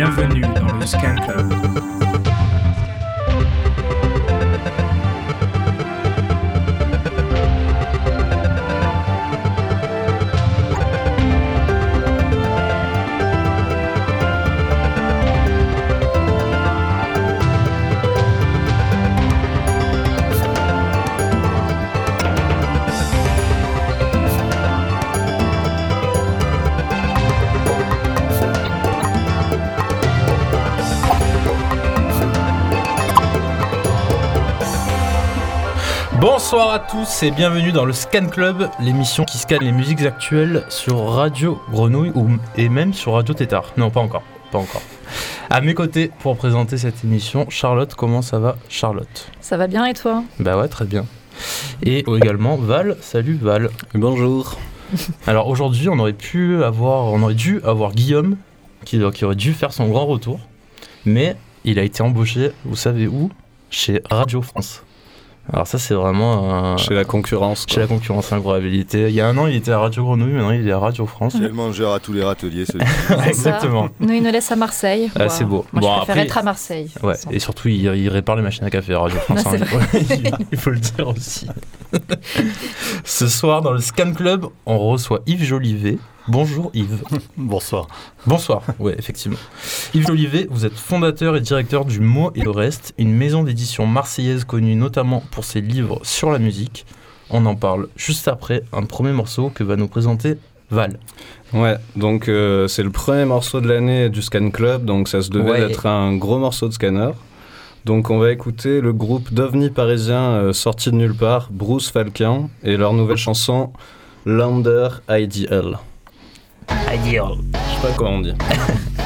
Bienvenue dans le Scan Club. Bonsoir à tous et bienvenue dans le Scan Club, l'émission qui scanne les musiques actuelles sur Radio Grenouille ou, et même sur Radio Tétard. Non, pas encore, pas encore. À mes côtés pour présenter cette émission, Charlotte, comment ça va Charlotte? Ça va bien et toi? Bah ouais, très bien. Et également Val, salut Val. Bonjour. Alors aujourd'hui, on aurait pu avoir, on aurait dû avoir Guillaume qui, qui aurait dû faire son grand retour, mais il a été embauché, vous savez où? Chez Radio France. Alors ça c'est vraiment un- Chez la concurrence. quoi. chez la concurrence incroyabilité. Il y a un an il était à Radio Grenouille, maintenant il est à Radio France. C'est le mangeur à tous les râteliers, celui Exactement. Nous, il nous laisse à Marseille. Ah, c'est beau. Moi, Bon, je préfère après- être à Marseille. Ouais, Sans- et surtout il, il répare les machines à café à Radio France. Ah, c'est hein, il faut le dire aussi. Ce soir dans le Scan Club, on reçoit Yves Jolivet. Bonjour Yves. Bonsoir. Bonsoir, ouais, effectivement. Yves Jolivet, vous êtes fondateur et directeur du Mot et le Reste, une maison d'édition marseillaise connue notamment pour ses livres sur la musique. On en parle juste après un premier morceau que va nous présenter Val. Ouais, donc euh, c'est le premier morceau de l'année du Scan Club, donc ça se devait Ouais. d'être un gros morceau de scanner. Donc on va écouter le groupe d'ovnis parisiens euh, sorti de nulle part, Bruce Falcon, et leur nouvelle chanson Lander IDL. Ideal. Je sais pas comment on dit.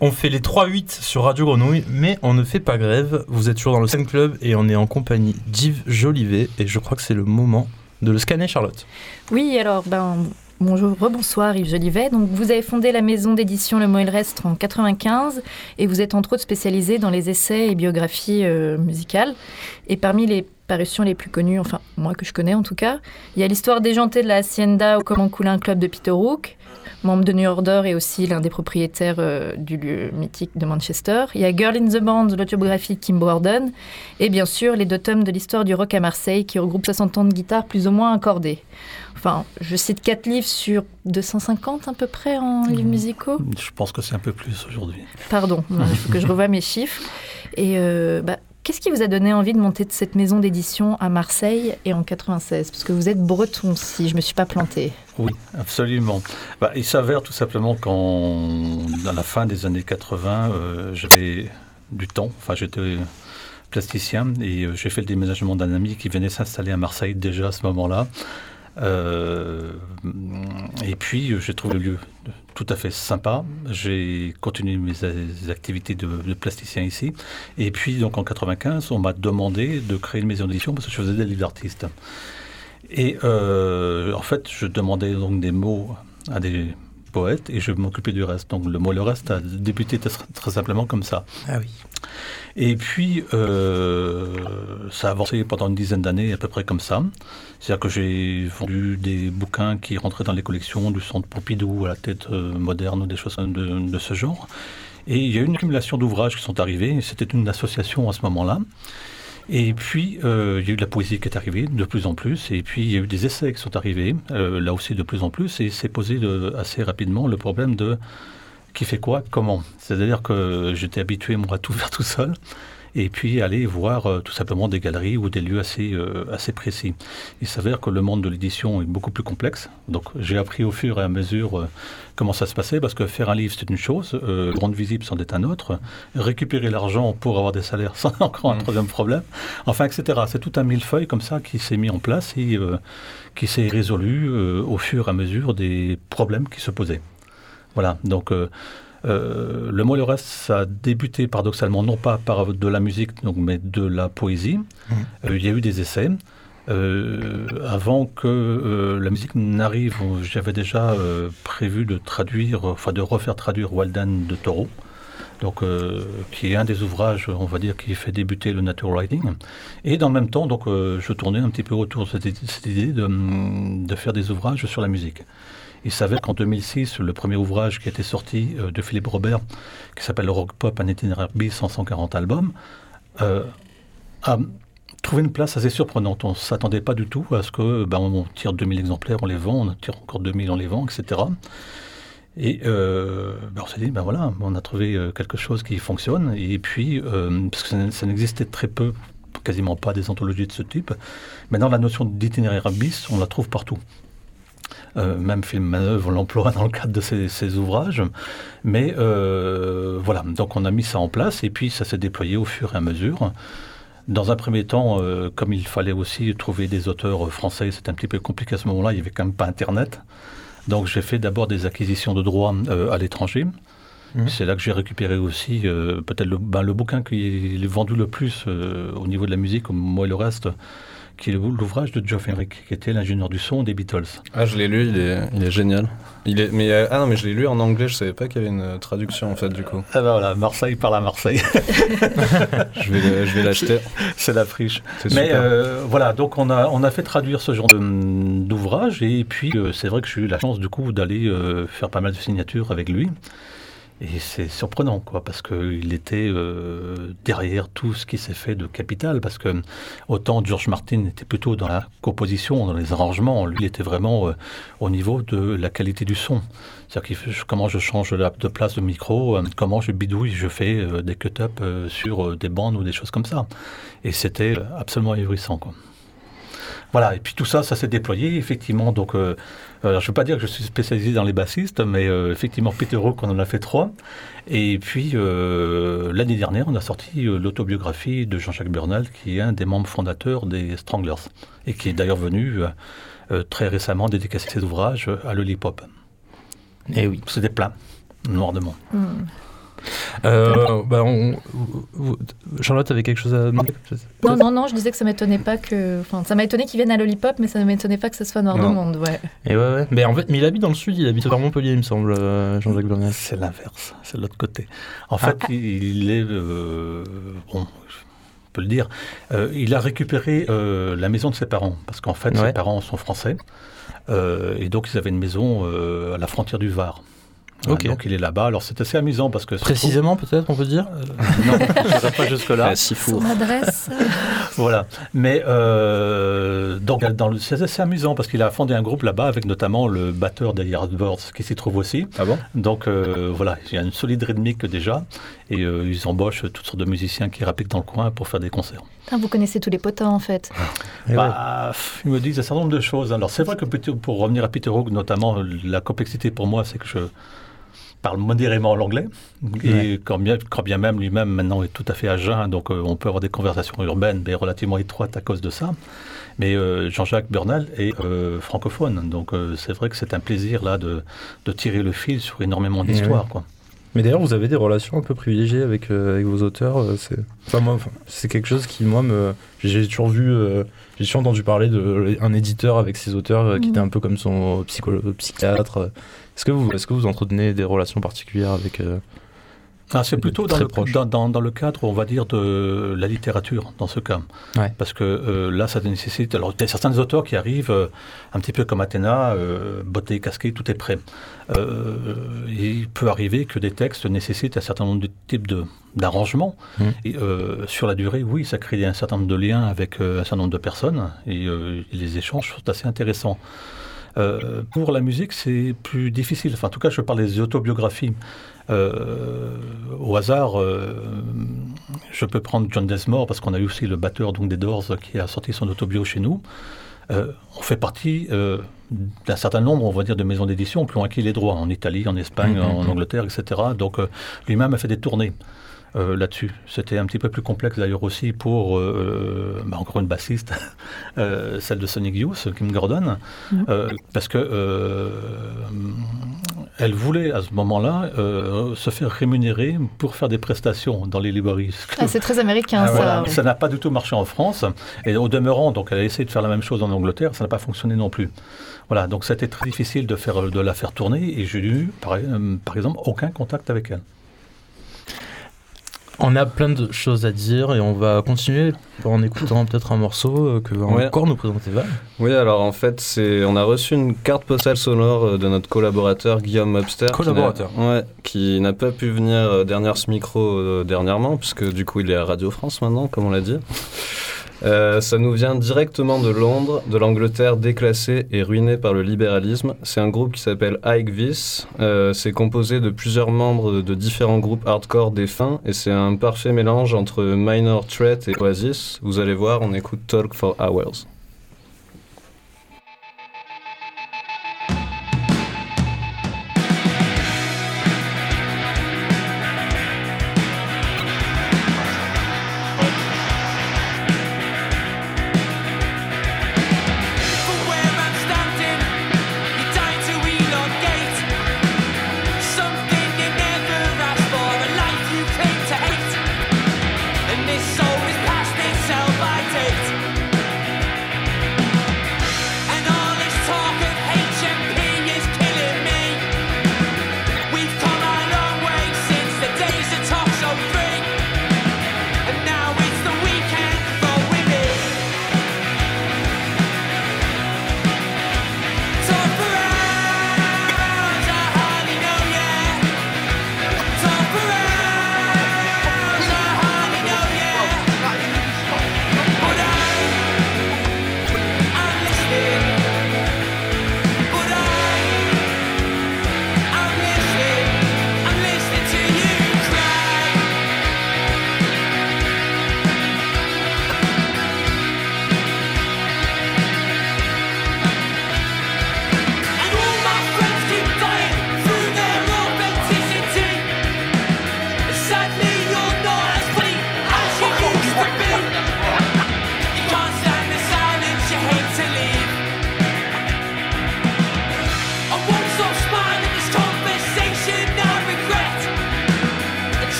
on fait les 3-8 sur Radio Grenouille, mais on ne fait pas grève. Vous êtes toujours dans le Scène Club et on est en compagnie d'Yves Jolivet. Et je crois que c'est le moment de le scanner, Charlotte. Oui, alors, ben, bonjour, rebonsoir Yves Jolivet. Donc, vous avez fondé la maison d'édition Le Mot et en 95 et vous êtes entre autres spécialisé dans les essais et biographies euh, musicales. Et parmi les parutions les plus connues, enfin, moi que je connais en tout cas, il y a l'histoire déjantée de la Hacienda au Comment couler un club de Peter Hook, membre de New Order et aussi l'un des propriétaires euh, du lieu mythique de Manchester. Il y a Girl in the Band, l'autobiographie de Kim Borden. Et bien sûr, les deux tomes de l'histoire du rock à Marseille qui regroupent 60 ans de guitare plus ou moins accordés. Enfin, je cite quatre livres sur 250 à peu près en livres musicaux. Je pense que c'est un peu plus aujourd'hui. Pardon, il faut que je revoie mes chiffres. Et euh, bah, qu'est-ce qui vous a donné envie de monter de cette maison d'édition à Marseille et en 96 Parce que vous êtes breton, si je me suis pas plantée. Oui, absolument. Bah, il s'avère tout simplement dans la fin des années 80, euh, j'avais du temps. Enfin, j'étais plasticien et euh, j'ai fait le déménagement d'un ami qui venait s'installer à Marseille déjà à ce moment-là. Euh, et puis, j'ai trouvé le lieu tout à fait sympa. J'ai continué mes activités de, de plasticien ici. Et puis, donc en 95, on m'a demandé de créer une maison d'édition parce que je faisais des livres d'artistes. Et euh, en fait, je demandais donc des mots à des poètes et je m'occupais du reste. Donc le mot le reste a débuté très, très simplement comme ça. Ah oui. Et puis, euh, ça a avancé pendant une dizaine d'années, à peu près comme ça. C'est-à-dire que j'ai vendu des bouquins qui rentraient dans les collections du Centre Pompidou à la tête euh, moderne ou des choses de, ce genre. Et il y a eu une accumulation d'ouvrages qui sont arrivés. C'était une association à ce moment-là. Et puis, euh, il y a eu de la poésie qui est arrivée de plus en plus. Et puis, il y a eu des essais qui sont arrivés, euh, là aussi de plus en plus. Et s'est posé assez rapidement le problème de qui fait quoi, comment. C'est-à-dire que j'étais habitué, moi, à tout faire tout seul. Et puis aller voir euh, tout simplement des galeries ou des lieux assez, euh, assez précis. Il s'avère que le monde de l'édition est beaucoup plus complexe. Donc j'ai appris au fur et à mesure euh, comment ça se passait, parce que faire un livre, c'est une chose, euh, rendre visible, c'en est un autre. Récupérer l'argent pour avoir des salaires, c'est encore un troisième problème. Enfin, etc. C'est tout un millefeuille comme ça qui s'est mis en place et euh, qui s'est résolu euh, au fur et à mesure des problèmes qui se posaient. Voilà, donc euh, euh, le mot le reste, ça a débuté paradoxalement non pas par de la musique, donc, mais de la poésie. Euh, il y a eu des essais. Avant que la musique n'arrive, j'avais déjà prévu de traduire, enfin de refaire traduire Walden de Taureau, donc qui est un des ouvrages, on va dire, qui fait débuter le natural writing. Et dans le même temps, donc, je tournais un petit peu autour de cette, cette idée de, de faire des ouvrages sur la musique. Il s'avère qu'en 2006, le premier ouvrage qui a été sorti euh, de Philippe Robert, qui s'appelle Rock Pop, un itinéraire bis en 140 albums, euh, a trouvé une place assez surprenante. On ne s'attendait pas du tout à ce que ben, on tire 2000 exemplaires, on les vend, on tire encore 2000, on les vend, etc. Et euh, ben, on s'est dit, ben voilà, on a trouvé quelque chose qui fonctionne. Et puis, parce que ça, ça n'existait très peu, quasiment pas des anthologies de ce type. Maintenant, la notion d'itinéraire bis, on la trouve partout. Euh, même Film Manœuvre l'emploie dans le cadre de ses, ses ouvrages. Mais euh, voilà, donc on a mis ça en place et puis ça s'est déployé au fur et à mesure. Dans un premier temps, euh, comme il fallait aussi trouver des auteurs français, c'était un petit peu compliqué à ce moment-là, il n'y avait quand même pas Internet. Donc j'ai fait d'abord des acquisitions de droits euh, à l'étranger. Mhm. C'est là que j'ai récupéré aussi euh, peut-être le, ben, le bouquin qui est vendu le plus au niveau de la musique, moi et le reste, qui est l'ouvrage de Geoff Henrik, qui était l'ingénieur du son des Beatles. Ah, je l'ai lu, il est, il est génial. Il est, mais, euh, ah non, mais je l'ai lu en anglais, je savais pas qu'il y avait une euh, traduction en fait, du coup. Ah ben voilà, Marseille parle à Marseille. Je vais, je vais l'acheter. C'est la friche. Mais euh, voilà, donc on a, on a fait traduire ce genre d'ouvrage et puis euh, c'est vrai que j'ai eu la chance du coup d'aller faire pas mal de signatures avec lui. Et c'est surprenant, quoi, parce qu'il était euh, derrière tout ce qui s'est fait de capital, parce que autant George Martin était plutôt dans la composition, dans les arrangements, lui était vraiment euh, au niveau de la qualité du son. C'est-à-dire comment je change de, la- de place de micro, euh, comment je bidouille, je fais des cut-ups euh, sur des bandes ou des choses comme ça. Et c'était absolument ahurissant, quoi. Voilà, et puis tout ça, ça s'est déployé, effectivement. Donc, euh, alors, je ne veux pas dire que je suis spécialisé dans les bassistes, mais euh, effectivement, Peter Hook, on en a fait trois. Et puis, euh, l'année dernière, on a sorti l'autobiographie de Jean-Jacques Bernal, qui est un des membres fondateurs des Stranglers, et qui est d'ailleurs venu très récemment dédicacer ses ouvrages à Lollipop. Eh oui. C'était plein, noir de monde. Hmm. Euh, bah, on- Charlotte avait quelque chose à demander Non, non, non, je disais que ça m'étonnait pas que. Enfin, ça m'a étonné qu'ils viennent à Lollipop, mais ça ne m'étonnait pas que ce soit Noir Non. de Monde, ouais. Et ouais, ouais. Mais en fait, mais il habite dans le sud, il habite vers Montpellier, il me semble, euh, Jean-Jacques Bernal. C'est l'inverse, c'est de l'autre côté. En fait, il est, euh, bon, je peux le dire, euh, il a récupéré euh, la maison de ses parents, parce qu'en fait, Ouais. ses parents sont français, euh, et donc ils avaient une maison euh, à la frontière du Var. Donc il est là-bas. Alors c'est assez amusant parce que Précisément, peut-être, on peut dire Euh, non, je n'irai pas jusque-là. À Sifour. Son adresse. Voilà. Mais euh, donc, dans le, c'est assez amusant parce qu'il a fondé un groupe là-bas avec notamment le batteur des Yardbirds qui s'y trouve aussi. Ah bon? Donc euh, voilà, il y a une solide rythmique déjà et euh, ils embauchent toutes sortes de musiciens qui rappliquent dans le coin pour faire des concerts. Putain, vous connaissez tous les potins, en fait. Et ouais. Bah, pff, ils me disent un certain nombre de choses. Alors c'est vrai que pour revenir à Peter Hook, notamment, la complexité pour moi, c'est que je parle modérément l'anglais. Et Ouais. quand, bien, quand bien même lui-même maintenant est tout à fait à jeun, donc euh, on peut avoir des conversations urbaines, mais relativement étroites à cause de ça. Mais euh, Jean-Jacques Bernal est euh, francophone, donc euh, c'est vrai que c'est un plaisir là de, de tirer le fil sur énormément Et d'histoires. quoi. Mais d'ailleurs, vous avez des relations un peu privilégiées avec, euh, avec vos auteurs. euh, c'est... Enfin, moi, enfin, c'est quelque chose qui, moi, me... j'ai toujours vu, euh, j'ai toujours entendu parler d'un éditeur avec ses auteurs euh, qui Mhm. était un peu comme son psychologue, psychiatre. Est-ce que, vous, est-ce que vous entretenez des relations particulières avec. euh, Ah, c'est plutôt dans le, proche. dans, dans- dans le cadre, on va dire, de la littérature, dans ce cas. Ouais. Parce que euh, là, ça nécessite... Alors, il y a certains auteurs qui arrivent, euh, un petit peu comme Athéna, euh, beauté, casqué, tout est prêt. Euh, il peut arriver que des textes nécessitent un certain nombre de types de- d'arrangements. Et euh, sur la durée, oui, ça crée un certain nombre de liens avec euh, un certain nombre de personnes. Et euh, les échanges sont assez intéressants. Euh, pour la musique, c'est plus difficile. Enfin, en tout cas, je parle des autobiographies. Euh, au hasard, euh, je peux prendre John Desmore parce qu'on a eu aussi le batteur donc, des Doors qui a sorti son autobio chez nous. On fait partie d'un certain nombre, on va dire, de maisons d'édition qui ont acquis les droits en Italie, en Espagne, Mhm. en Angleterre, etc. Donc lui-même a fait des tournées. Euh, là-dessus. C'était un petit peu plus complexe d'ailleurs aussi pour, euh, bah, encore une bassiste, euh, celle de Sonic Youth, Kim Gordon, euh, parce que euh, elle voulait à ce moment-là euh, se faire rémunérer pour faire des prestations dans les librairies. Ah, c'est très américain, Ah, ça. voilà. ouais. Ça n'a pas du tout marché en France. Et au demeurant, donc, elle a essayé de faire la même chose en Angleterre. Ça n'a pas fonctionné non plus. Voilà, donc c'était très difficile de, faire, de la faire tourner. Et j'ai eu, par, euh, par exemple, aucun contact avec elle. On a plein de choses à dire et on va continuer en écoutant peut-être un morceau euh, que va Ouais. encore nous présenter Val. Oui, alors en fait, c'est on a reçu une carte postale sonore euh, de notre collaborateur Guillaume Mobster. qui n'a- Collaborateur. Ouais, qui n'a pas pu venir euh, derrière ce micro euh, dernièrement, puisque du coup il est à Radio France maintenant, comme on l'a dit. Euh, ça nous vient directement de Londres, de l'Angleterre déclassée et ruinée par le libéralisme. C'est un groupe qui s'appelle Ike Vis. Euh, c'est composé de plusieurs membres de différents groupes hardcore défunts et c'est un parfait mélange entre Minor Threat et Oasis. Vous allez voir, on écoute Talk for Hours.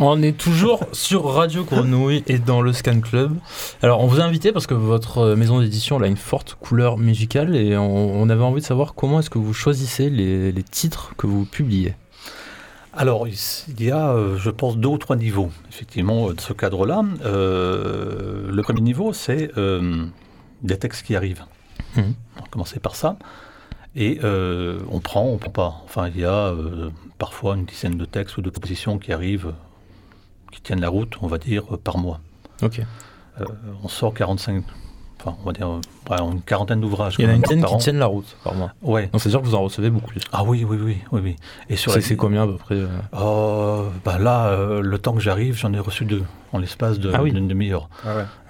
On est toujours sur Radio Grenouille et dans le Scan Club. Alors, on vous a invité parce que votre maison d'édition a une forte couleur musicale et on, on avait envie de savoir comment est-ce que vous choisissez les, les titres que vous publiez. Alors, il y a, euh, je pense, deux ou trois niveaux, effectivement, euh, de ce cadre-là. Euh, le premier niveau, c'est euh, des textes qui arrivent. Mhm. On va commencer par ça. Et euh, on prend, on prend pas. Enfin, il y a parfois une dizaine de textes ou de propositions qui arrivent, qui tiennent la route, on va dire, par mois. Ok. Euh, on sort 45, enfin, on va dire, ouais, une quarantaine d'ouvrages. Il y en a une dizaine qui an. tiennent la route par mois. Ouais. Donc, c'est-à-dire que vous en recevez beaucoup plus. Ah oui, oui, oui, oui, oui. Et sur C'est la- c'est combien à peu près euh Euh, bah là, euh, le temps que j'arrive, j'en ai reçu deux en l'espace de- Ah oui. d'une demi-heure.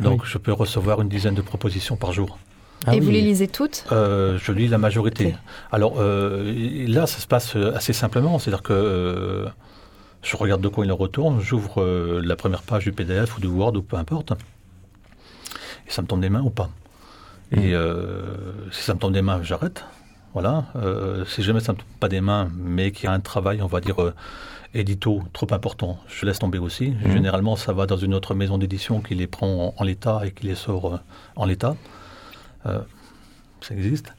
Donc je peux recevoir une dizaine de propositions par jour. Ah et vous les lisez toutes? Euh, je lis la majorité. Alors euh, là, ça se passe assez simplement. C'est-à-dire que euh, je regarde de quoi il en retourne, j'ouvre euh, la première page du PDF ou du Word ou peu importe, et ça me tombe des mains ou pas. Et euh, si ça me tombe des mains, j'arrête. Voilà. Euh, si jamais ça me tombe pas des mains, mais qu'il y a un travail, on va dire, édito trop important, je laisse tomber aussi. Mhm. Généralement, ça va dans une autre maison d'édition qui les prend en, en l'état et qui les sort en l'état. Ça existe.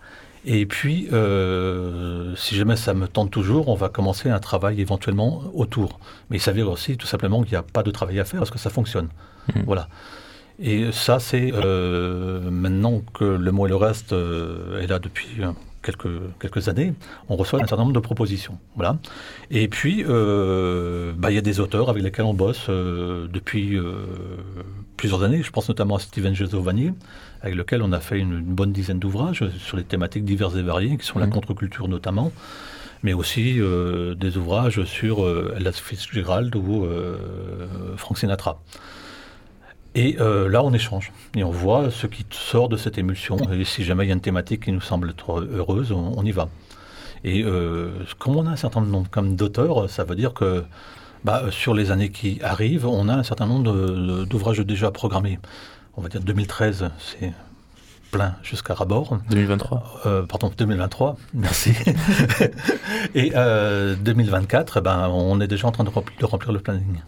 Et puis, euh, si jamais ça me tente toujours, on va commencer un travail éventuellement autour. Mais il s'avère aussi tout simplement qu'il n'y a pas de travail à faire parce que ça fonctionne. Mhm. Voilà. Et ça, c'est euh, maintenant que le mot et le reste euh, est là depuis quelques, quelques années, on reçoit un certain nombre de propositions. Voilà. Et puis, bah, il y a des auteurs avec lesquels on bosse depuis plusieurs années. Je pense notamment à Steven Gesovani, avec lequel on a fait une, une bonne dizaine d'ouvrages sur des thématiques diverses et variées, qui sont la Mhm. contre-culture notamment, mais aussi euh, des ouvrages sur euh, Ella Fitzgerald ou euh, Frank Sinatra. Et euh, là, on échange et on voit ce qui sort de cette émulsion. Et si jamais il y a une thématique qui nous semble être heureuse, on, on y va. Et comme on a un certain nombre d'auteurs, ça veut dire que bah, sur les années qui arrivent, on a un certain nombre d'ouvrages déjà programmés. On va dire 2013, c'est plein jusqu'à rabord. 2023. Euh, pardon, 2023, merci. et euh, 2024, eh ben, on est déjà en train de remplir, de remplir le planning.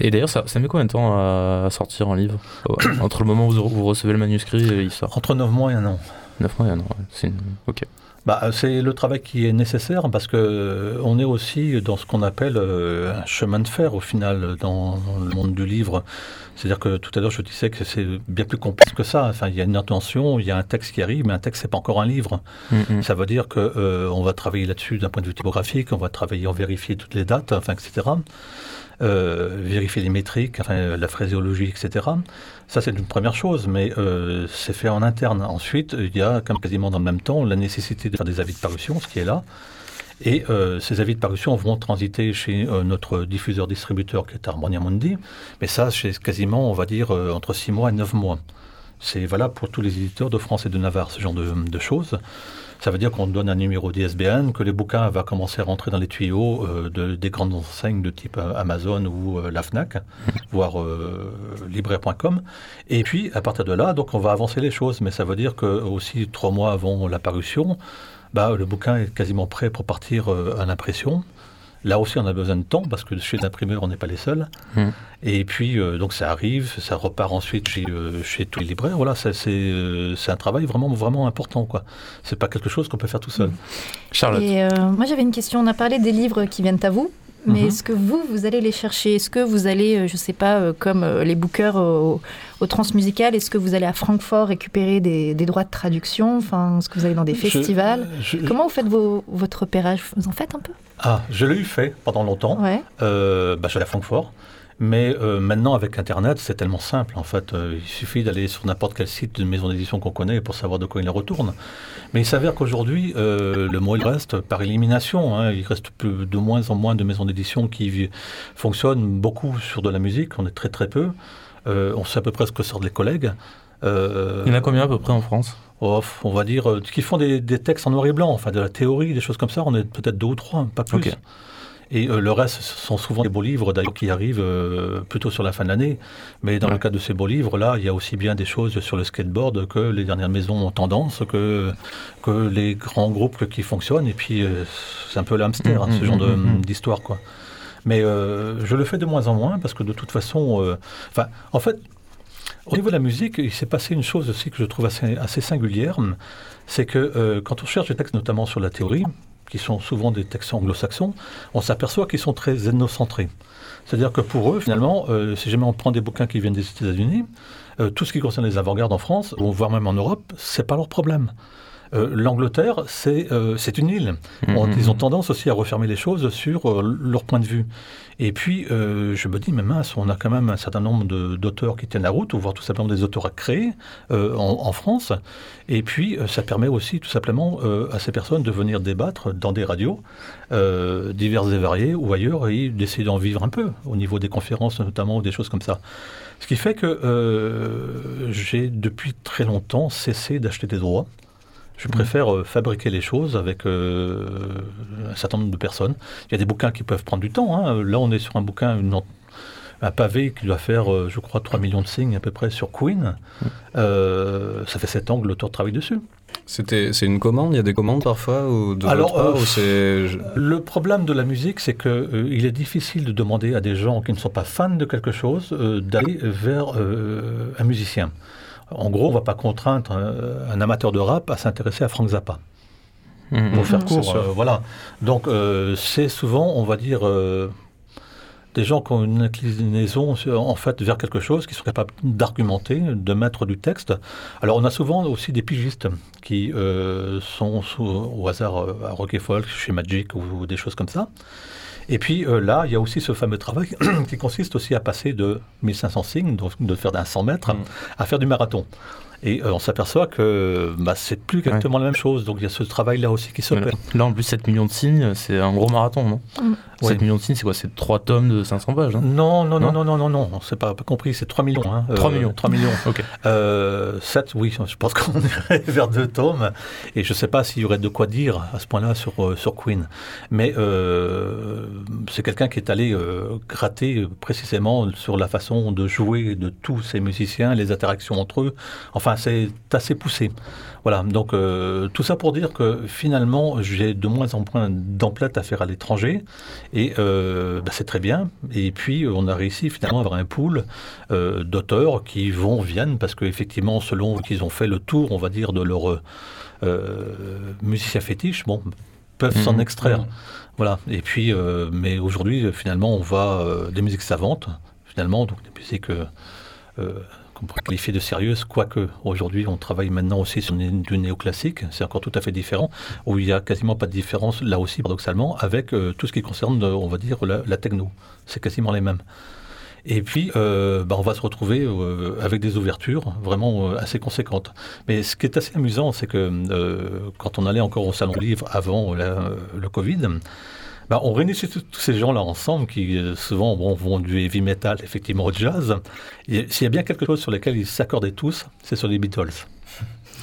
Et d'ailleurs, ça, ça met combien de temps à, sortir un livre? Oh, Entre le moment où vous, recevez le manuscrit et il sort Entre 9 mois et un an. 9 mois et un an. ouais. C'est une- Ok. Bah, c'est le travail qui est nécessaire parce que euh, on est aussi dans ce qu'on appelle euh, un chemin de fer au final dans le monde du livre. C'est-à-dire que tout à l'heure je disais que c'est bien plus complexe que ça. Enfin, il y a une intention, il y a un texte qui arrive, mais un texte c'est pas encore un livre. Mm, mm. Ça veut dire que euh, on va travailler là-dessus d'un point de vue typographique, on va travailler en vérifier toutes les dates, enfin, etc. Euh, vérifier les métriques, enfin, la phraséologie, etc. Ça, c'est une première chose, mais euh, c'est fait en interne. Ensuite, il y a, quasiment dans le même temps, la nécessité de faire des avis de parution, ce qui est là. Et euh, ces avis de parution vont transiter chez euh, notre diffuseur-distributeur qui est Harmonia Mundi. Mais ça, c'est quasiment, on va dire, entre 6 mois et 9 mois. C'est valable pour tous les éditeurs de France et de Navarre, ce genre de, de choses. Ça veut dire qu'on donne un numéro d'ISBN, que les bouquins vont commencer à rentrer dans les tuyaux euh, de, des grandes enseignes de type euh, Amazon ou euh, la FNAC, voire euh, libraire.com. Et puis, à partir de là, donc on va avancer les choses. Mais ça veut dire que aussi trois mois avant la parution, bah, le bouquin est quasiment prêt pour partir à l'impression. Là aussi, on a besoin de temps parce que chez l'imprimeur, on n'est pas les seuls. Mm. Et puis, euh, donc, ça arrive, ça repart ensuite chez, euh, chez tous les libraires. Voilà, ça, c'est euh, c'est un travail vraiment, vraiment important. quoi. C'est pas quelque chose qu'on peut faire tout seul. Charlotte. Et euh, moi j'avais une question. On a parlé des livres qui viennent à vous. Mais Mhm. est-ce que vous, vous allez les chercher? Est-ce que vous allez, euh, je sais pas, euh, comme euh, les bookers au, au Transmusical, est-ce que vous allez à Francfort récupérer des, des droits de traduction? Enfin, est-ce que vous allez dans des festivals? je- Comment vous faites vos, votre repérage? Vous en faites un peu? Ah, je l'ai eu fait pendant longtemps. Ouais. Euh, bah, je suis allé à Francfort. Mais euh, maintenant, avec Internet, c'est tellement simple. En fait, Euh, il suffit d'aller sur n'importe quel site d'une maison d'édition qu'on connaît pour savoir de quoi il retourne. Mais il s'avère qu'aujourd'hui, euh, le mot il reste par élimination. hein. Il reste plus, de moins en moins de maisons d'édition qui fonctionnent beaucoup sur de la musique. On est très très peu. On sait à peu près ce que sortent les collègues. Il y en a combien à peu près en France? On va dire, qui font des, des textes en noir et blanc, enfin de la théorie, des choses comme ça, on est peut-être deux ou trois, pas plus. Et euh, le reste ce sont souvent des beaux livres, d'ailleurs, qui arrivent euh, plutôt sur la fin de l'année. Mais dans Ouais. le cas de ces beaux livres-là, il y a aussi bien des choses sur le skateboard que les dernières maisons ont tendance, que, que les grands groupes qui fonctionnent. Et puis, euh, c'est un peu l'hamster, hein, Mhm, ce genre de- mhm, mhm. d'histoire, quoi. Mais je le fais de moins en moins parce que de toute façon, enfin, en fait, au niveau de la musique, il s'est passé une chose aussi que je trouve assez, assez singulière, c'est que euh, quand on cherche des textes notamment sur la théorie, qui sont souvent des textes anglo-saxons, on s'aperçoit qu'ils sont très ethnocentrés. C'est-à-dire que pour eux, finalement, euh, si jamais on prend des bouquins qui viennent des États-Unis, euh, tout ce qui concerne les avant-gardes en France, ou voire même en Europe, c'est pas leur problème. Euh, L'Angleterre, c'est euh, c'est une île. On- Mhm. ils ont tendance aussi à refermer les choses sur euh, leur point de vue. Et puis, je me dis, mais mince, on a quand même un certain nombre d'auteurs qui tiennent la route, ou voire tout simplement des auteurs à créer en, en France. Et puis, ça permet aussi tout simplement à ces personnes de venir débattre dans des radios diverses et variées ou ailleurs et d'essayer d'en vivre un peu, au niveau des conférences notamment, ou des choses comme ça. Ce qui fait que euh, j'ai depuis très longtemps cessé d'acheter des droits. Je préfère euh, fabriquer les choses avec euh, un certain nombre de personnes. Il y a des bouquins qui peuvent prendre du temps. hein. Là, on est sur un bouquin, une un pavé qui doit faire, euh, je crois, 3 millions de signes à peu près sur Queen. Euh, ça fait 7 ans que l'auteur travaille dessus. C'était, c'est une commande? Il y a des commandes parfois ou de Alors, votre part, ou c'est je- Le problème de la musique, c'est que euh, il est difficile de demander à des gens qui ne sont pas fans de quelque chose d'aller vers un musicien. En gros, on ne va pas contraindre un, un amateur de rap à s'intéresser à Frank Zappa. Mhm. pour faire Mhm. court. Euh, voilà. Donc euh, c'est souvent, on va dire, euh, des gens qui ont une inclinaison en fait vers quelque chose, qui sont capables d'argumenter, de mettre du texte. Alors on a souvent aussi des pigistes qui sont sous- au hasard à Rock et Folk, chez Magic ou, ou des choses comme ça. Et puis euh, là, il y a aussi ce fameux travail qui consiste aussi à passer de 1500 signes, donc de faire d'un 100 mètres, Mm. à faire du marathon. Et euh, on s'aperçoit que bah, c'est plus exactement la même chose. Donc il y a ce travail-là aussi qui s'opère. Là, en plus, 7 millions de signes, c'est un gros marathon, non Mm. 7 Oui. millions de signes, c'est quoi? C'est 3 tomes de 500 pages, hein? Non, non, non, Non non, non, non, non, c'est pas, pas compris, c'est 3 millions. Hein. 3 millions. 3 millions. Ok. Euh, 7, oui, je pense qu'on irait vers deux tomes. Et je ne sais pas s'il y aurait de quoi dire à ce point-là sur, euh, sur Queen. Mais euh, c'est quelqu'un qui est allé euh, gratter euh, précisément sur la façon de jouer de tous ces musiciens, les interactions entre eux. Enfin, c'est assez poussé. Voilà, donc euh, tout ça pour dire que finalement, j'ai de moins en moins d'emplettes à faire à l'étranger. Et euh, bah, c'est très bien. Et puis, on a réussi finalement à avoir un pool euh, d'auteurs qui vont, viennent, parce qu'effectivement, selon qu'ils ont fait le tour, on va dire, de leur, musiciens fétiches, bon, peuvent s'en Mhm. extraire. Mhm. Voilà. Et puis, mais aujourd'hui, finalement, on va des musiques savantes, finalement, donc des musiques qu'on pourrait qualifier de sérieuses, quoique aujourd'hui, on travaille maintenant aussi sur du néoclassique, c'est encore tout à fait différent, où il n'y a quasiment pas de différence, là aussi, paradoxalement, avec euh, tout ce qui concerne, euh, on va dire, la, techno. C'est quasiment les mêmes. Et puis, euh, bah, on va se retrouver avec des ouvertures vraiment assez conséquentes. Mais ce qui est assez amusant, c'est que quand on allait encore au salon livre avant le Covid, bah, on réunissait tous ces gens-là ensemble qui euh, souvent bon, vont du heavy metal, effectivement au jazz. Et s'il y a bien quelque chose sur lequel ils s'accordaient tous, c'est sur les Beatles.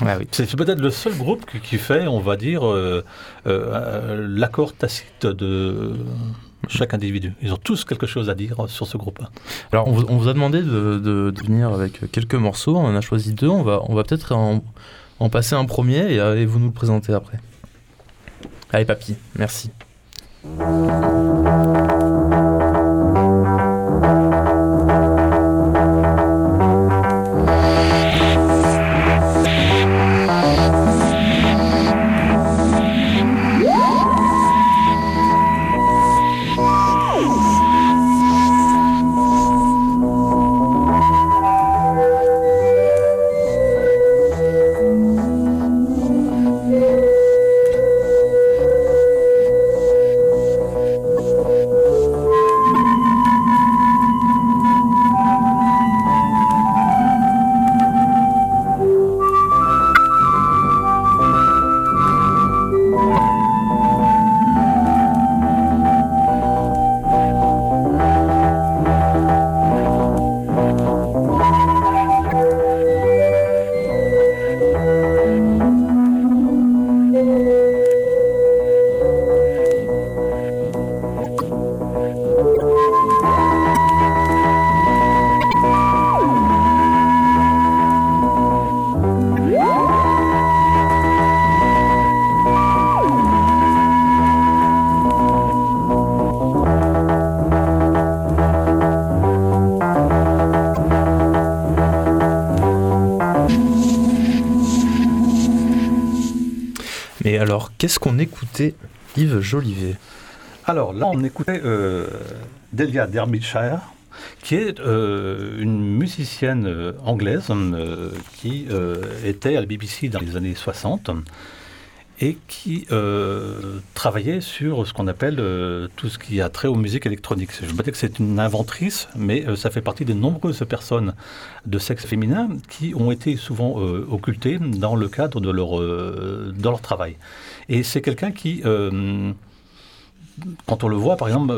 Oui. C'est peut-être le seul groupe qui, fait, on va dire, euh, euh, l'accord tacite de chaque individu. Ils ont tous quelque chose à dire sur ce groupe. Alors, on vous, on vous a demandé de, de- de venir avec quelques morceaux. On en a choisi deux. On va, on va peut-être en, en passer un premier et, et vous nous le présentez après. Allez, papy, merci. うん Yves Jolivet. Alors là, on écoutait euh, Delia Derbyshire, qui est euh, une musicienne euh, anglaise qui était à la BBC dans les années 60 et qui travaillait sur ce qu'on appelle euh, tout ce qui a trait aux musiques électroniques. Je ne pas dire que c'est une inventrice, mais euh, ça fait partie des nombreuses personnes de sexe féminin qui ont été souvent euh, occultées dans le cadre de leur, travail. Et c'est quelqu'un qui... quand on le voit, par exemple,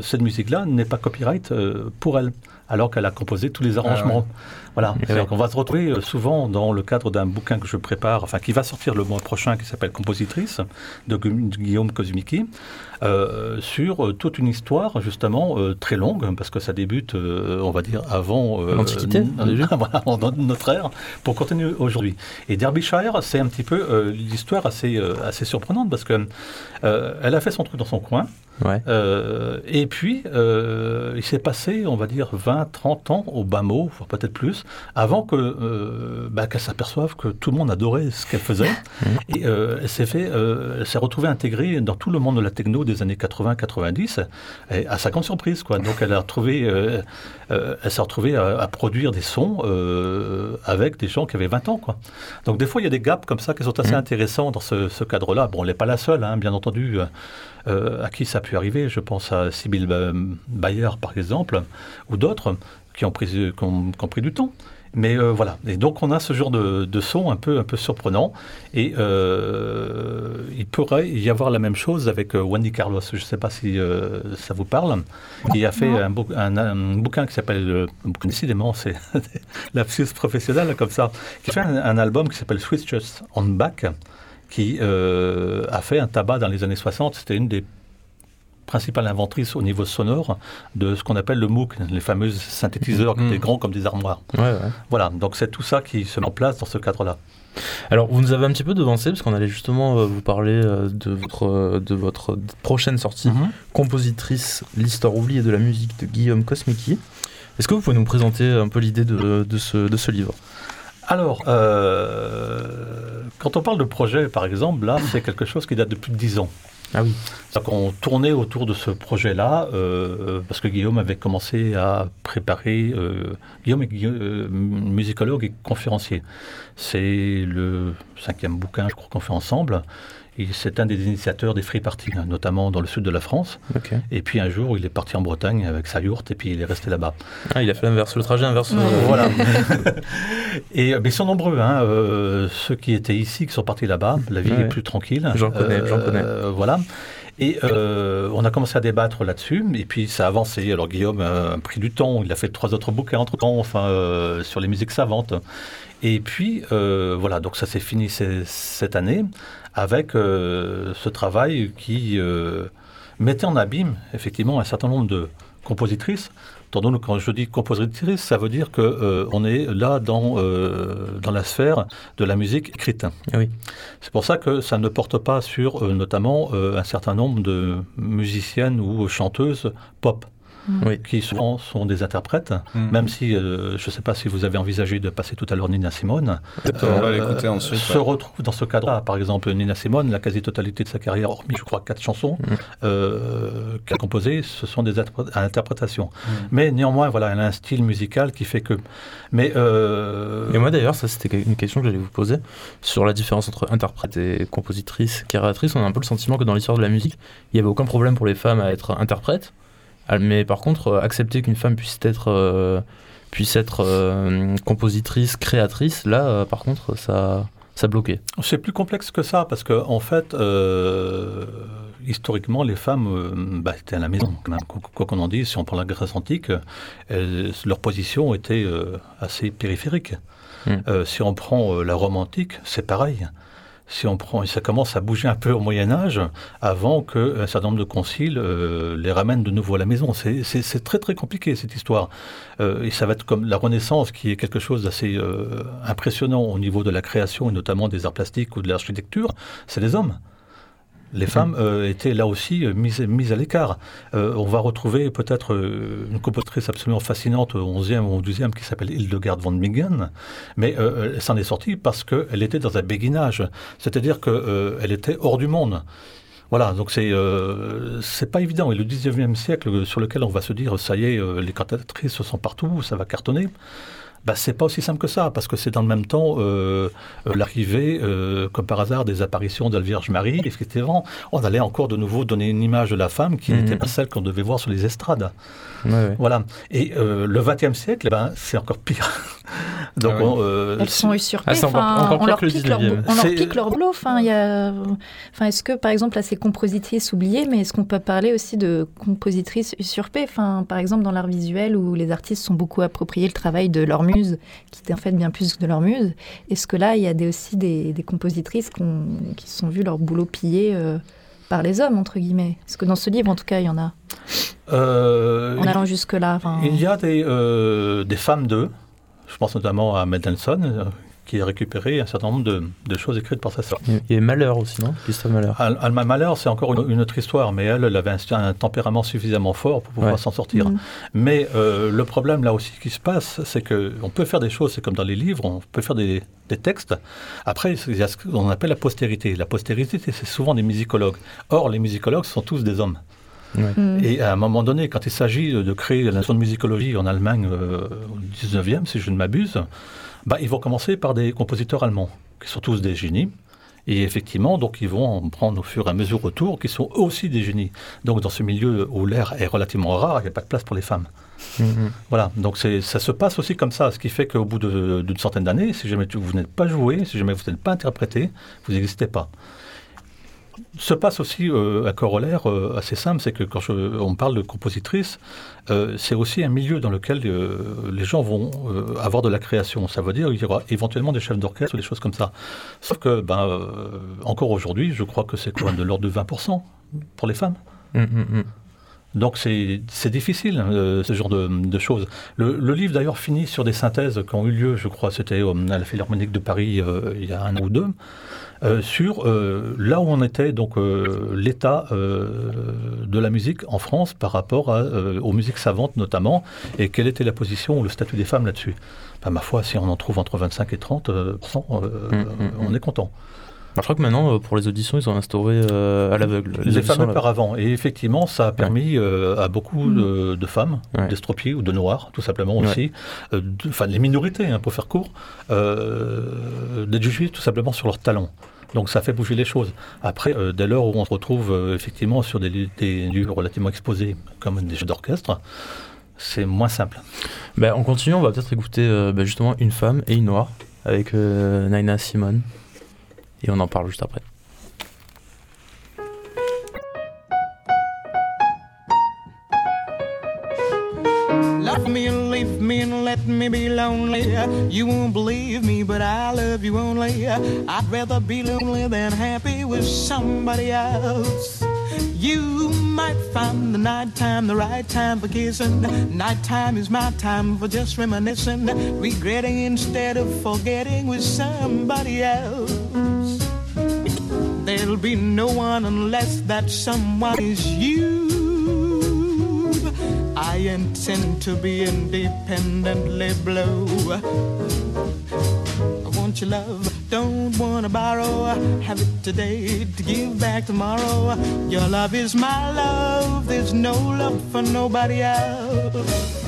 cette musique-là n'est pas copyright pour elle, alors qu'elle a composé tous les arrangements. Voilà. Ouais. C'est-à-dire qu'on va se retrouver euh, souvent dans le cadre d'un bouquin que je prépare, enfin qui va sortir le mois prochain, qui s'appelle Compositrice, de, Gu- de Guillaume Kozumiki, euh, sur euh, toute une histoire justement euh, très longue, parce que ça débute, euh, on va dire, avant L'Antiquité, voilà, notre ère, pour continuer aujourd'hui. Et Derbyshire, c'est un petit peu l'histoire assez, assez surprenante, parce que elle a fait son truc dans son coin, Ouais. euh, et puis, euh, il s'est passé, on va dire, 20, 30 ans au bas mot, voire peut-être plus, avant que euh, bah, qu'elle s'aperçoive que tout le monde adorait ce qu'elle faisait. et elle s'est fait, elle s'est retrouvée intégrée dans tout le monde de la techno des années 80-90, et à sa grande surprise, quoi. Donc, elle a retrouvé, elle s'est retrouvée à, à produire des sons avec des gens qui avaient 20 ans, quoi. Donc, des fois, il y a des gaps comme ça qui sont assez Mhm. intéressants dans ce, ce cadre-là. Bon, elle n'est pas la seule, hein, bien entendu. Euh, à qui ça a pu arriver. Je pense à Sibyl Ba- Bayer, par exemple, ou d'autres qui ont pris, qui ont, pris du temps. Mais euh, voilà. Et donc, on a ce genre de, de son un peu, un peu surprenant. Et euh, il pourrait y avoir la même chose avec Wendy Carlos. Je ne sais pas si euh, ça vous parle. Qui a fait un, bou- un- un bouquin qui s'appelle. décidément, c'est lapsus professionnel comme ça. Qui fait un, un album qui s'appelle Switches on Back qui euh, a fait un tabac dans les années 60. C'était une des principales inventrices au niveau sonore de ce qu'on appelle le MOOC, les fameux synthétiseurs qui Mhm. étaient grands comme des armoires. Ouais, ouais. Voilà, donc c'est tout ça qui se met en place dans ce cadre-là. Alors, vous nous avez un petit peu devancé parce qu'on allait justement euh, vous parler euh, de votre, de votre prochaine sortie, compositrice, l'histoire oubliée de la musique de Guillaume Kosmicki. Est-ce que vous pouvez nous présenter un peu l'idée de, de ce, de ce livre? Alors, euh, quand on parle de projet, par exemple, là, c'est quelque chose qui date de plus de 10 ans. Ah oui. C'est-à-dire qu'on tournait autour de ce projet-là, euh, parce que Guillaume avait commencé à préparer. euh, Guillaume est euh, musicologue et conférencier. C'est le cinquième bouquin, je crois qu'on fait ensemble. Et c'est un des initiateurs des free parties, hein, notamment dans le sud de la France. Et puis un jour, il est parti en Bretagne avec sa yourte et puis il est resté là-bas. Ah, il a fait l'inverse, le trajet inverse. Euh, Voilà. et euh, mais ils sont nombreux, hein, euh, ceux qui étaient ici, qui sont partis là-bas. La vie Ouais. est plus tranquille. J'en connais, j'en connais. Voilà. Et euh, on a commencé à débattre là-dessus, et puis ça a avancé. Alors Guillaume a pris du temps, il a fait trois autres bouquins entre-temps, enfin, euh, sur les musiques savantes. Et puis, euh, voilà, donc ça s'est fini cette année avec euh, ce travail qui euh, mettait en abîme, effectivement, un certain nombre de compositrices. Tandis que quand je dis compositrice, ça veut dire que euh, on est là dans, euh, dans la sphère de la musique écrite. Ah oui. C'est pour ça que ça ne porte pas sur euh, notamment un certain nombre de musiciennes ou chanteuses pop. Oui. qui souvent sont des interprètes, Mhm. même si euh, je ne sais pas si vous avez envisagé de passer tout à l'heure Nina Simone. On va Euh, l'écouter ensuite. Se ouais. retrouve dans ce cadre-là. Par exemple, Nina Simone, la quasi-totalité de sa carrière, hormis, je crois, quatre chansons Mhm. euh, qu'elle a composées, ce sont des interpré- interprétations. Mais néanmoins, voilà, elle a un style musical qui fait que. Mais. euh, Et moi d'ailleurs, ça c'était une question que j'allais vous poser sur la différence entre interprète et compositrice, créatrice. On a un peu le sentiment que dans l'histoire de la musique, il n'y avait aucun problème pour les femmes à être interprètes, mais par contre, euh, accepter qu'une femme puisse être, euh, puisse être euh, compositrice, créatrice, là par contre, ça, ça bloquait. C'est plus complexe que ça, parce que en fait, euh, historiquement, les femmes euh, bah, étaient à la maison. quand même. Quoi qu'on en dise, si on prend la Grèce antique, elles- leur position était euh, assez périphérique. Mm. Euh, si on prend la Rome antique, c'est pareil. Si on prend, ça commence à bouger un peu au Moyen Âge, avant qu'un certain nombre de conciles euh, les ramènent de nouveau à la maison. C'est- très très compliqué cette histoire. Euh, et ça va être comme la Renaissance, qui est quelque chose d'assez euh, impressionnant au niveau de la création, et notamment des arts plastiques ou de l'architecture, c'est les hommes. Les femmes euh, étaient là aussi euh, mises, à l'écart. Euh, on va retrouver peut-être une compositrice absolument fascinante au 11e ou au 12e qui s'appelle Hildegard von Bingen, mais elle s'en est sortie parce qu'elle était dans un béguinage, c'est-à-dire qu'elle était hors du monde. Voilà, donc c'est pas évident. Et le 19e siècle, sur lequel on va se dire, ça y est, les cantatrices sont partout, ça va cartonner, bah, c'est pas aussi simple que ça, parce que c'est dans le même temps euh, euh, l'arrivée, euh, comme par hasard, des apparitions de la Vierge Marie. Effectivement, on allait encore de nouveau donner une image de la femme qui Mhm. n'était pas celle qu'on devait voir sur les estrades. Ouais, ouais. Voilà. Et euh, le 20e siècle, eh ben, c'est encore pire. Donc, Ah oui. on, euh, Elles sont usurpées. Ah, on, leur que le pique leur, 19e. on leur C'est- pique leur boulot. Enfin, il y a... enfin, est-ce que, par exemple, là, c'est compositrice oubliée, mais est-ce qu'on peut parler aussi de compositrice usurpée Enfin, par exemple, dans l'art visuel, où les artistes sont beaucoup appropriés le travail de leur muse, qui était en fait bien plus que de leur muse. Est-ce que là, il y a des, aussi des, des compositrices qui se sont vues leur boulot pillé euh, par les hommes, entre guillemets? Est-ce que dans ce livre, en tout cas, il y en a euh, En allant jusque-là. Il y a des, euh, des femmes d'eux, je pense notamment à Mendelssohn, qui a récupéré un certain nombre de, de choses écrites par sa sœur. Il y a Malheur aussi, non? Christophe Malheur. Al- Alma Mahler, c'est encore une, une autre histoire, mais elle, elle avait un, un tempérament suffisamment fort pour pouvoir Ouais. s'en sortir. Mm. Mais euh, le problème là aussi qui se passe, c'est que on peut faire des choses, c'est comme dans les livres, on peut faire des, des textes. Après, il y a ce qu'on appelle la postérité. La postérité, c'est souvent des musicologues. Or, les musicologues sont tous des hommes. Mm. Et à un moment donné, quand il s'agit de créer la notion de musicologie en Allemagne euh, au 19e, si je ne m'abuse, bah, ils vont commencer par des compositeurs allemands, qui sont tous des génies. Et effectivement, donc ils vont en prendre au fur et à mesure autour, qui sont eux aussi des génies. Donc dans ce milieu où l'air est relativement rare, il n'y a pas de place pour les femmes. Mhm. Voilà, donc ça se passe aussi comme ça, ce qui fait qu'au bout d'une centaine d'années, si jamais vous n'êtes pas joué, si jamais vous n'êtes pas interprété, vous n'existez pas. Se passe aussi euh, un corollaire euh, assez simple, c'est que quand je- on parle de compositrice, euh, c'est aussi un milieu dans lequel les gens vont avoir de la création. Ça veut dire qu'il y aura éventuellement des chefs d'orchestre ou des choses comme ça. Sauf que, ben, encore aujourd'hui, je crois que c'est quand même de l'ordre de 20% pour les femmes. Mhm, mhm. Donc c'est c'est difficile, euh, ce genre de, de choses. Le, le livre d'ailleurs finit sur des synthèses qui ont eu lieu, je crois, c'était euh, à la Philharmonique de Paris euh, il y a un an ou deux, euh, sur euh, là où on était, donc euh, l'état de la musique en France par rapport à, aux musiques savantes notamment, et quelle était la position ou le statut des femmes là-dessus? Ben, ma foi, si on en trouve entre 25 et 30 euh, pourcents, euh, Mm, mm, on mm. est content. Alors, je crois que maintenant, euh, pour les auditions, ils ont instauré euh, à l'aveugle. Les femmes auparavant. Et effectivement, ça a permis euh, à beaucoup de, de femmes, Ouais. d'estropiés ou de noirs, tout simplement aussi, euh, enfin les minorités, hein, pour faire court, euh, d'être jugées tout simplement sur leur talent. Donc ça fait bouger les choses. Après, euh, dès lors où on se retrouve euh, effectivement sur des, li- des lieux relativement exposés, comme des jeux d'orchestre, c'est moins simple. Bah, on continue, on va peut-être écouter euh, bah, justement Une femme et une noire avec euh, Naina Simone. Et on en parle juste après. Love me and leave me and let me be lonely. You won't believe me, but I love you only. I'd rather be lonely than happy with somebody else. You might find the night time the right time for kissing. Nighttime is my time for just reminiscing, regretting instead of forgetting with somebody else. There'll be no one unless that someone is you. I intend to be independently blue. I want your love, don't wanna borrow. Have it today to give back tomorrow. Your love is my love, there's no love for nobody else.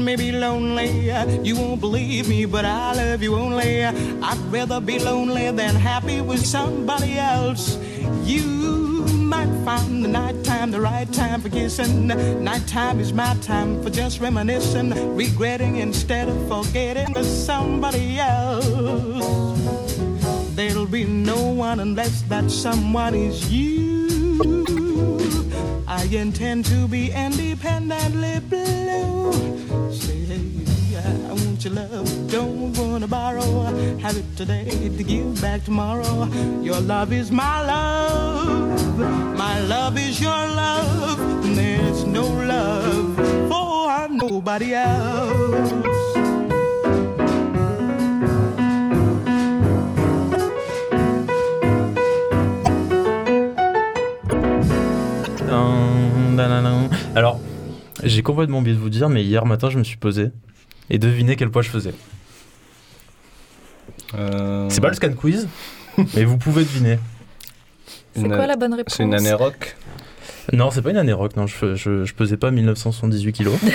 Me be lonely. You won't believe me, but I love you only. I'd rather be lonely than happy with somebody else. You might find the nighttime the right time for kissing. Nighttime is my time for just reminiscing, regretting instead of forgetting with somebody else. There'll be no one unless that someone is you. I intend to be independently blue. Say, hey, I want your love, don't wanna borrow. Have it today to give back tomorrow. Your love is my love, my love is your love. There's no love for nobody else. J'ai complètement oublié de vous dire, mais hier matin, je me suis posé et devinez quel poids je faisais. Euh, C'est pas le scan quiz, mais vous pouvez deviner. C'est quoi la bonne réponse C'est une année rock Non, c'est pas une année rock, non, je, je, je pesais pas 1978 kilos.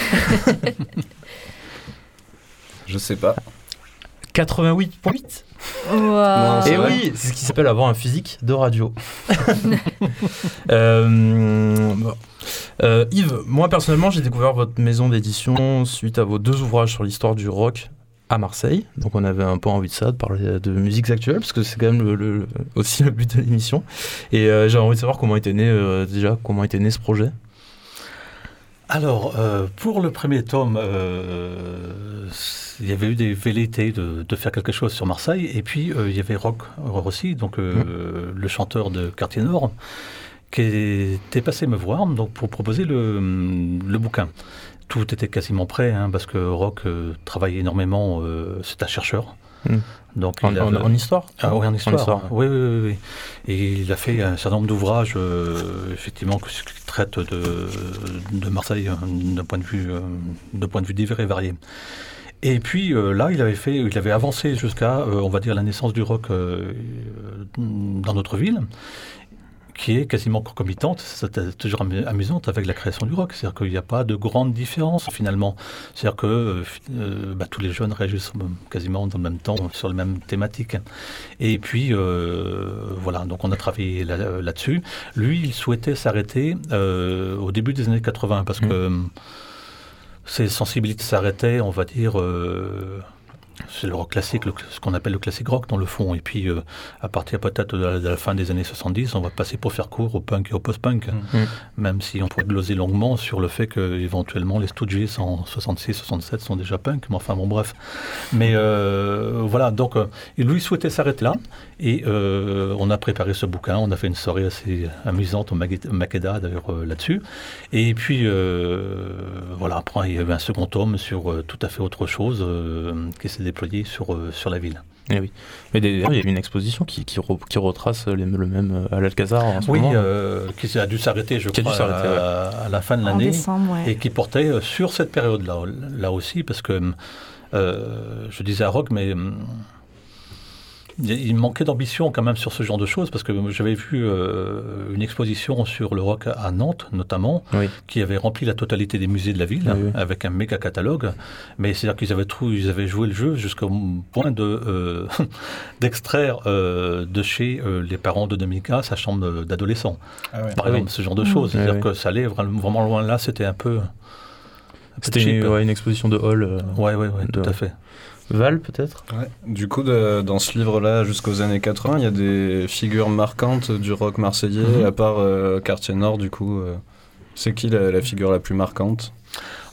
Je sais pas. 88.8 Waouh. Non, c'est Et oui, c'est ce qui s'appelle avoir un physique de radio. Euh, bon. Euh, Yves, moi personnellement, j'ai découvert votre maison d'édition suite à vos deux ouvrages sur l'histoire du rock à Marseille. Donc on avait un peu envie de ça, de parler de musiques actuelles, parce que c'est quand même le, le- aussi le but de l'émission. Et euh, j'ai envie de savoir comment était né euh, déjà, comment était né ce projet. Alors, euh, pour le premier tome, il y avait eu des velléités de, de faire quelque chose sur Marseille, et puis il y avait Rock Rossi, donc euh, le chanteur de Quartier Nord, qui était passé me voir donc pour proposer le, le bouquin. Tout était quasiment prêt, hein, parce que Rock euh, travaille énormément, euh, c'est un chercheur. Mm. Donc, En, histoire ah oui, en histoire. histoire, oui, oui, oui, oui. Et il a fait un certain nombre d'ouvrages, euh, effectivement, qui traitent de, de Marseille hein, d'un point de vue, de point de vue divers et variés. Et puis euh, là, il avait fait, il avait avancé jusqu'à, euh, on va dire, la naissance du rock euh, dans notre ville, qui est quasiment concomitante, c'est toujours amu- amusante avec la création du rock. C'est-à-dire qu'il n'y a pas de grande différence finalement. C'est-à-dire que euh, euh, bah, tous les jeunes réagissent quasiment dans le même temps sur la même thématique. Et puis euh, voilà, donc on a travaillé là- là-dessus. Lui, il souhaitait s'arrêter euh, au début des années 80 parce Mhm. que ses sensibilités s'arrêtaient, on va dire. C'est le rock classique, le- ce qu'on appelle le classique rock dans le fond. Et puis, euh, à partir peut-être de, la- de la fin des années 70, on va passer pour faire court au punk et au post-punk. Mhm. Même si on pourrait gloser longuement sur le fait que éventuellement les Stooges en 66-67 sont déjà punk. Mais enfin, bon, bref. Mais euh, voilà, donc euh, lui souhaitait s'arrêter là. Et euh, on a préparé ce bouquin. On a fait une soirée assez amusante au Makeda, d'ailleurs, euh, là-dessus. Et puis, euh, voilà, après, il y avait un second tome sur euh, tout à fait autre chose euh, qui s'est déployé sur, euh, sur la ville. Eh oui. Mais d'ailleurs, il y a une exposition qui, qui, re- qui retrace les- le même euh, à l'Alcazar en ce Oui, moment. euh, qui a dû s'arrêter, je Qui a dû crois, ouais. à, la fin de l'année. ouais. et qui portait euh, sur cette période-là là aussi, parce que euh, je disais à Rock, mais hum, il manquait d'ambition quand même sur ce genre de choses, parce que j'avais vu euh, une exposition sur le rock à Nantes, notamment, Oui. qui avait rempli la totalité des musées de la ville, Oui, oui. avec un méga catalogue. Mais c'est-à-dire qu'ils avaient, trou- ils avaient joué le jeu jusqu'au point de euh, d'extraire euh, de chez euh, les parents de Dominica sa chambre d'adolescent. Ah. Par Ah oui. exemple, ce genre de Mmh. choses. C'est-à-dire Oui, que ça allait vraiment, loin là, c'était un peu. un peu C'était une, ouais, une exposition de hall. euh, Ouais, ouais, ouais, tout à fait. Val, peut-être? Ouais. Du coup, de- dans ce livre-là, jusqu'aux années 80, il y a des figures marquantes du rock marseillais, Mhm. à part euh, Quartier Nord, du coup. euh, c'est qui la, la figure la plus marquante?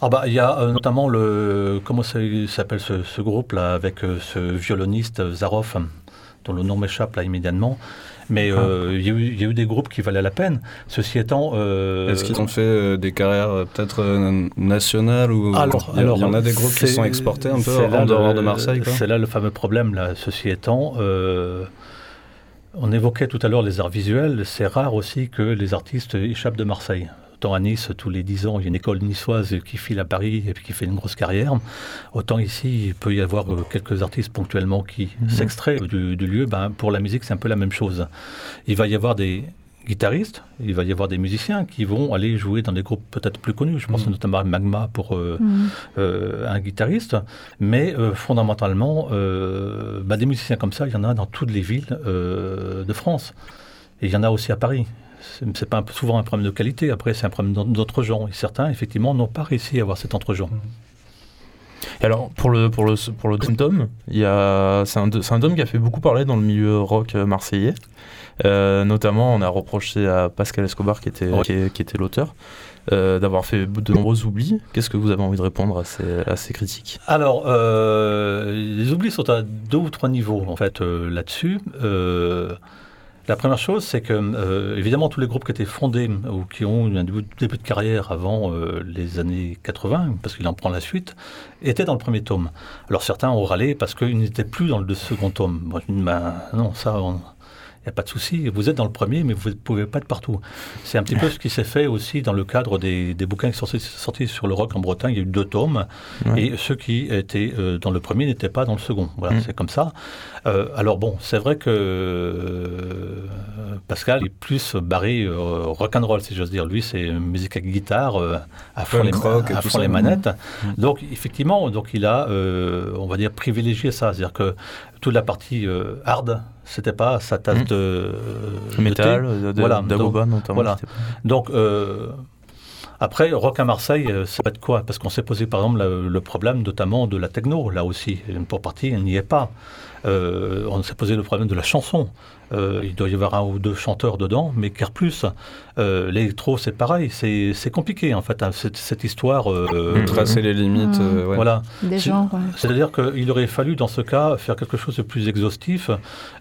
Ah bah, il y a euh, notamment le. Comment ça s'appelle ce, ce groupe-là, avec euh, ce violoniste Zaroff, dont le nom m'échappe là immédiatement. Mais euh, il y, a eu- il y a eu des groupes qui valaient la peine. Ceci étant. euh, Est-ce qu'ils ont fait euh, des carrières peut-être nationales ou Alors, il y, en a des groupes qui sont exportés un peu en dehors de Marseille C'est là le fameux problème, là. Ceci étant, on évoquait tout à l'heure les arts visuels. C'est rare aussi que les artistes échappent de Marseille. Autant à Nice, tous les 10 ans, il y a une école niçoise qui file à Paris et qui fait une grosse carrière. Autant ici, il peut y avoir euh, quelques artistes ponctuellement qui Mhm. s'extraient du, du lieu. Ben, pour la musique, c'est un peu la même chose. Il va y avoir des guitaristes, il va y avoir des musiciens qui vont aller jouer dans des groupes peut-être plus connus. Je pense Mhm. notamment à Magma pour euh, Mhm. euh, un guitariste, mais euh, fondamentalement, bah, des musiciens comme ça, il y en a dans toutes les villes de France. Et il y en a aussi à Paris. C'est pas souvent un problème de qualité, après c'est un problème d'en- d'autres gens. Et certains, effectivement, n'ont pas réussi à avoir cet entre-genre. Et alors, pour le, pour le, pour le c'est, un, un qui a fait beaucoup parler dans le milieu rock marseillais. Euh, notamment, on a reproché à Pascal Escobar, qui était, qui, était l'auteur, euh, d'avoir fait de nombreux oublis. Qu'est-ce que vous avez envie de répondre à ces, à ces critiques? Alors, euh, les oublis sont à deux ou trois niveaux, en fait, là-dessus. La première chose, c'est que, euh, évidemment, tous les groupes qui étaient fondés ou qui ont eu un début, de carrière avant euh, les années 80, parce qu'il en prend la suite, étaient dans le premier tome. Alors, certains ont râlé parce qu'ils n'étaient plus dans le second tome. Moi, je ben, non, ça, n'y a pas de souci. Vous êtes dans le premier, mais vous ne pouvez pas être partout. C'est un petit peu ce qui s'est fait aussi dans le cadre des, des bouquins qui sont sortis, sur le rock en Bretagne. Il y a eu deux tomes. Ouais. Et ceux qui étaient euh, dans le premier n'étaient pas dans le second. Voilà, Mm. c'est comme ça. Euh, alors bon, c'est vrai que euh, Pascal est plus barré rock'n'roll, si j'ose dire. Lui, c'est musique avec guitare, à fond, les, à fond les manettes. Mm. Donc effectivement, donc il a, on va dire, privilégié ça. C'est-à-dire que toute la partie hard, c'était pas sa tasse Mm. de, de Metal, thé. de, de, Voilà, d'Agoba notamment. voilà. Donc, euh, après, rock à Marseille, euh, c'est pas de quoi Parce qu'on s'est posé, par exemple, le, le problème notamment de la techno, là aussi. Pour partie, elle n'y est pas. Euh, on s'est posé le problème de la chanson. Euh, il doit y avoir un ou deux chanteurs dedans, mais car plus. Euh, L'électro, c'est pareil, c'est compliqué en fait, hein, cette, cette histoire. euh, Tracer les limites. Ouais. Voilà. Des ouais. C'est-à-dire qu'il aurait fallu, dans ce cas, faire quelque chose de plus exhaustif.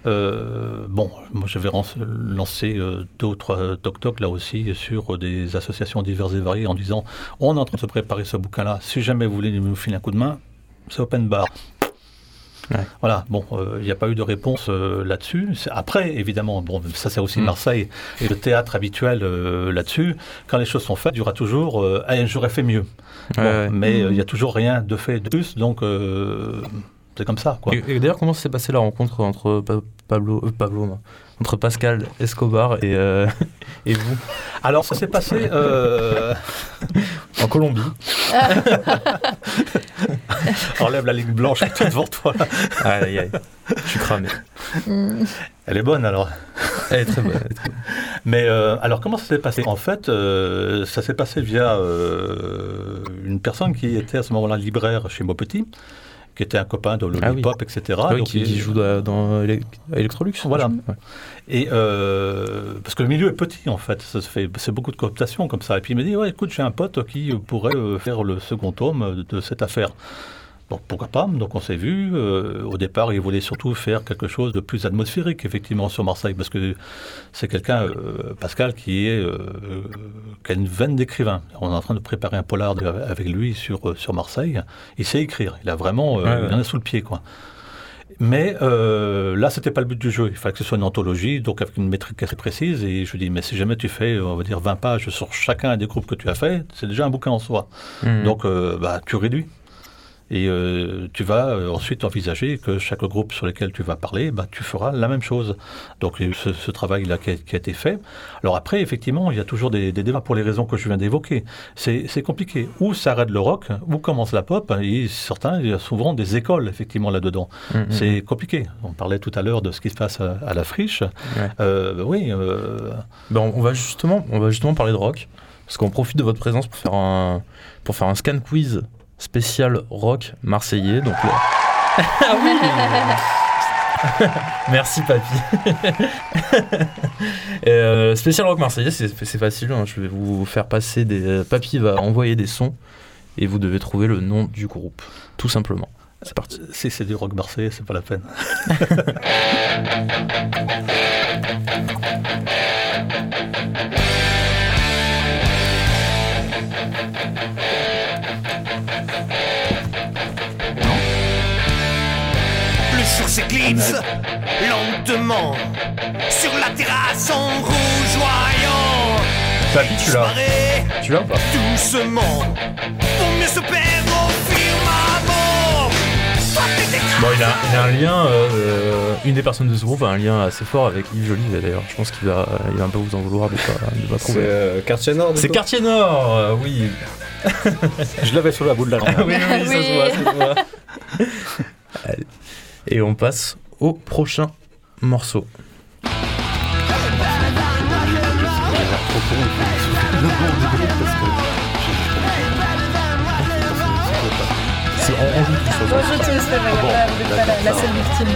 Euh, bon, moi, j'avais lancé euh, deux ou trois toc-toc, là aussi, sur des associations diverses et variées, en disant on est en train de se préparer ce bouquin-là. Si jamais vous voulez nous filer un coup de main, c'est open bar. Ouais. Voilà, bon, euh, il n'y a pas eu de réponse euh, là-dessus. Après, évidemment, bon, ça c'est aussi Mm. Marseille et le théâtre habituel euh, là-dessus. Quand les choses sont faites, il y aura toujours euh, Ah, j'aurais fait mieux. Bon, Ouais, ouais. Mais il n'y a toujours rien de fait de plus, donc euh, c'est comme ça. Quoi. Et, et d'ailleurs, comment s'est passée la rencontre entre Pa- Pablo, euh, Pablo, non, entre Pascal Escobar et, euh, et vous? Alors ça s'est passé. euh, en Colombie Enlève la ligne blanche qui est devant toi. Aïe aïe aïe, je suis cramé. Mm. Elle est bonne alors. Elle est très bonne. elle est très bonne. Mais euh, alors comment ça s'est passé? En fait, euh, ça s'est passé via euh, une personne qui était à ce moment-là libraire chez Maupetit, qui était un copain de Ah oui. Lollipop, etc. Oui, Donc, qui, il- joue dans, dans Ele- Electrolux. Voilà. Ouais. Et euh, parce que le milieu est petit en fait, ça se fait, c'est beaucoup de cooptation comme ça. Et puis il me dit ouais, écoute, j'ai un pote qui pourrait euh, faire le second tome de cette affaire. Donc pourquoi pas? Donc on s'est vu. euh, au départ, il voulait surtout faire quelque chose de plus atmosphérique effectivement sur Marseille, parce que c'est quelqu'un, euh, Pascal, qui est euh, qui a une veine d'écrivain. On est en train de préparer un polar de- avec lui sur euh, sur Marseille. Il sait écrire. Il a vraiment, Ouais, ouais. il en a sous le pied quoi. Mais euh, là, c'était pas le but du jeu. Il fallait que ce soit une anthologie, donc avec une métrique assez précise. Et je lui dis, mais si jamais tu fais, on va dire, 20 pages sur chacun des groupes que tu as fait, c'est déjà un bouquin en soi. Mhm. Donc, euh, bah, tu réduis. Et euh, tu vas euh, ensuite envisager que chaque groupe sur lequel tu vas parler, bah, tu feras la même chose. Donc ce, ce travail-là qui, a- qui a été fait. Alors après, effectivement, il y a toujours des, des débats pour les raisons que je viens d'évoquer. C'est compliqué. Où s'arrête le rock, où commence la pop Et certains, il y a souvent des écoles, effectivement, là-dedans. Mhm. C'est compliqué. On parlait tout à l'heure de ce qui se passe à, à la friche. Euh, oui, euh, Ben, on, on va justement, on va justement parler de rock, parce qu'on profite de votre présence pour faire un, pour faire un scan quiz spécial rock marseillais. Donc le- ah oui. Merci papy. Euh, spécial rock marseillais, c'est c'est facile. hein, Je vais vous faire passer des. Papy va envoyer des sons et vous devez trouver le nom du groupe, tout simplement. C'est parti. si c'est du rock marseillais, c'est pas la peine. S'éclipse lentement sur la terrasse en rougeoyant. Papy, tu l'as. Tu l'as ou pas doucement pour mieux se perdre au firmament. Toi, t'es des Bon, il a, il a un lien, euh, euh, une des personnes de ce groupe a un lien assez fort avec Yves Jolivet d'ailleurs. Je pense qu'il va, il va un peu vous en vouloir de pas, de pas C'est euh, Quartier Nord. C'est Quartier Nord, euh, oui. Je l'avais sur la bout de la langue. oui, oui, ça Oui. se voit, ça se voit. Allez. Et on passe au prochain morceau. C'est- on- on joue c'est pas grave, vous n'êtes pas la, la seule victime.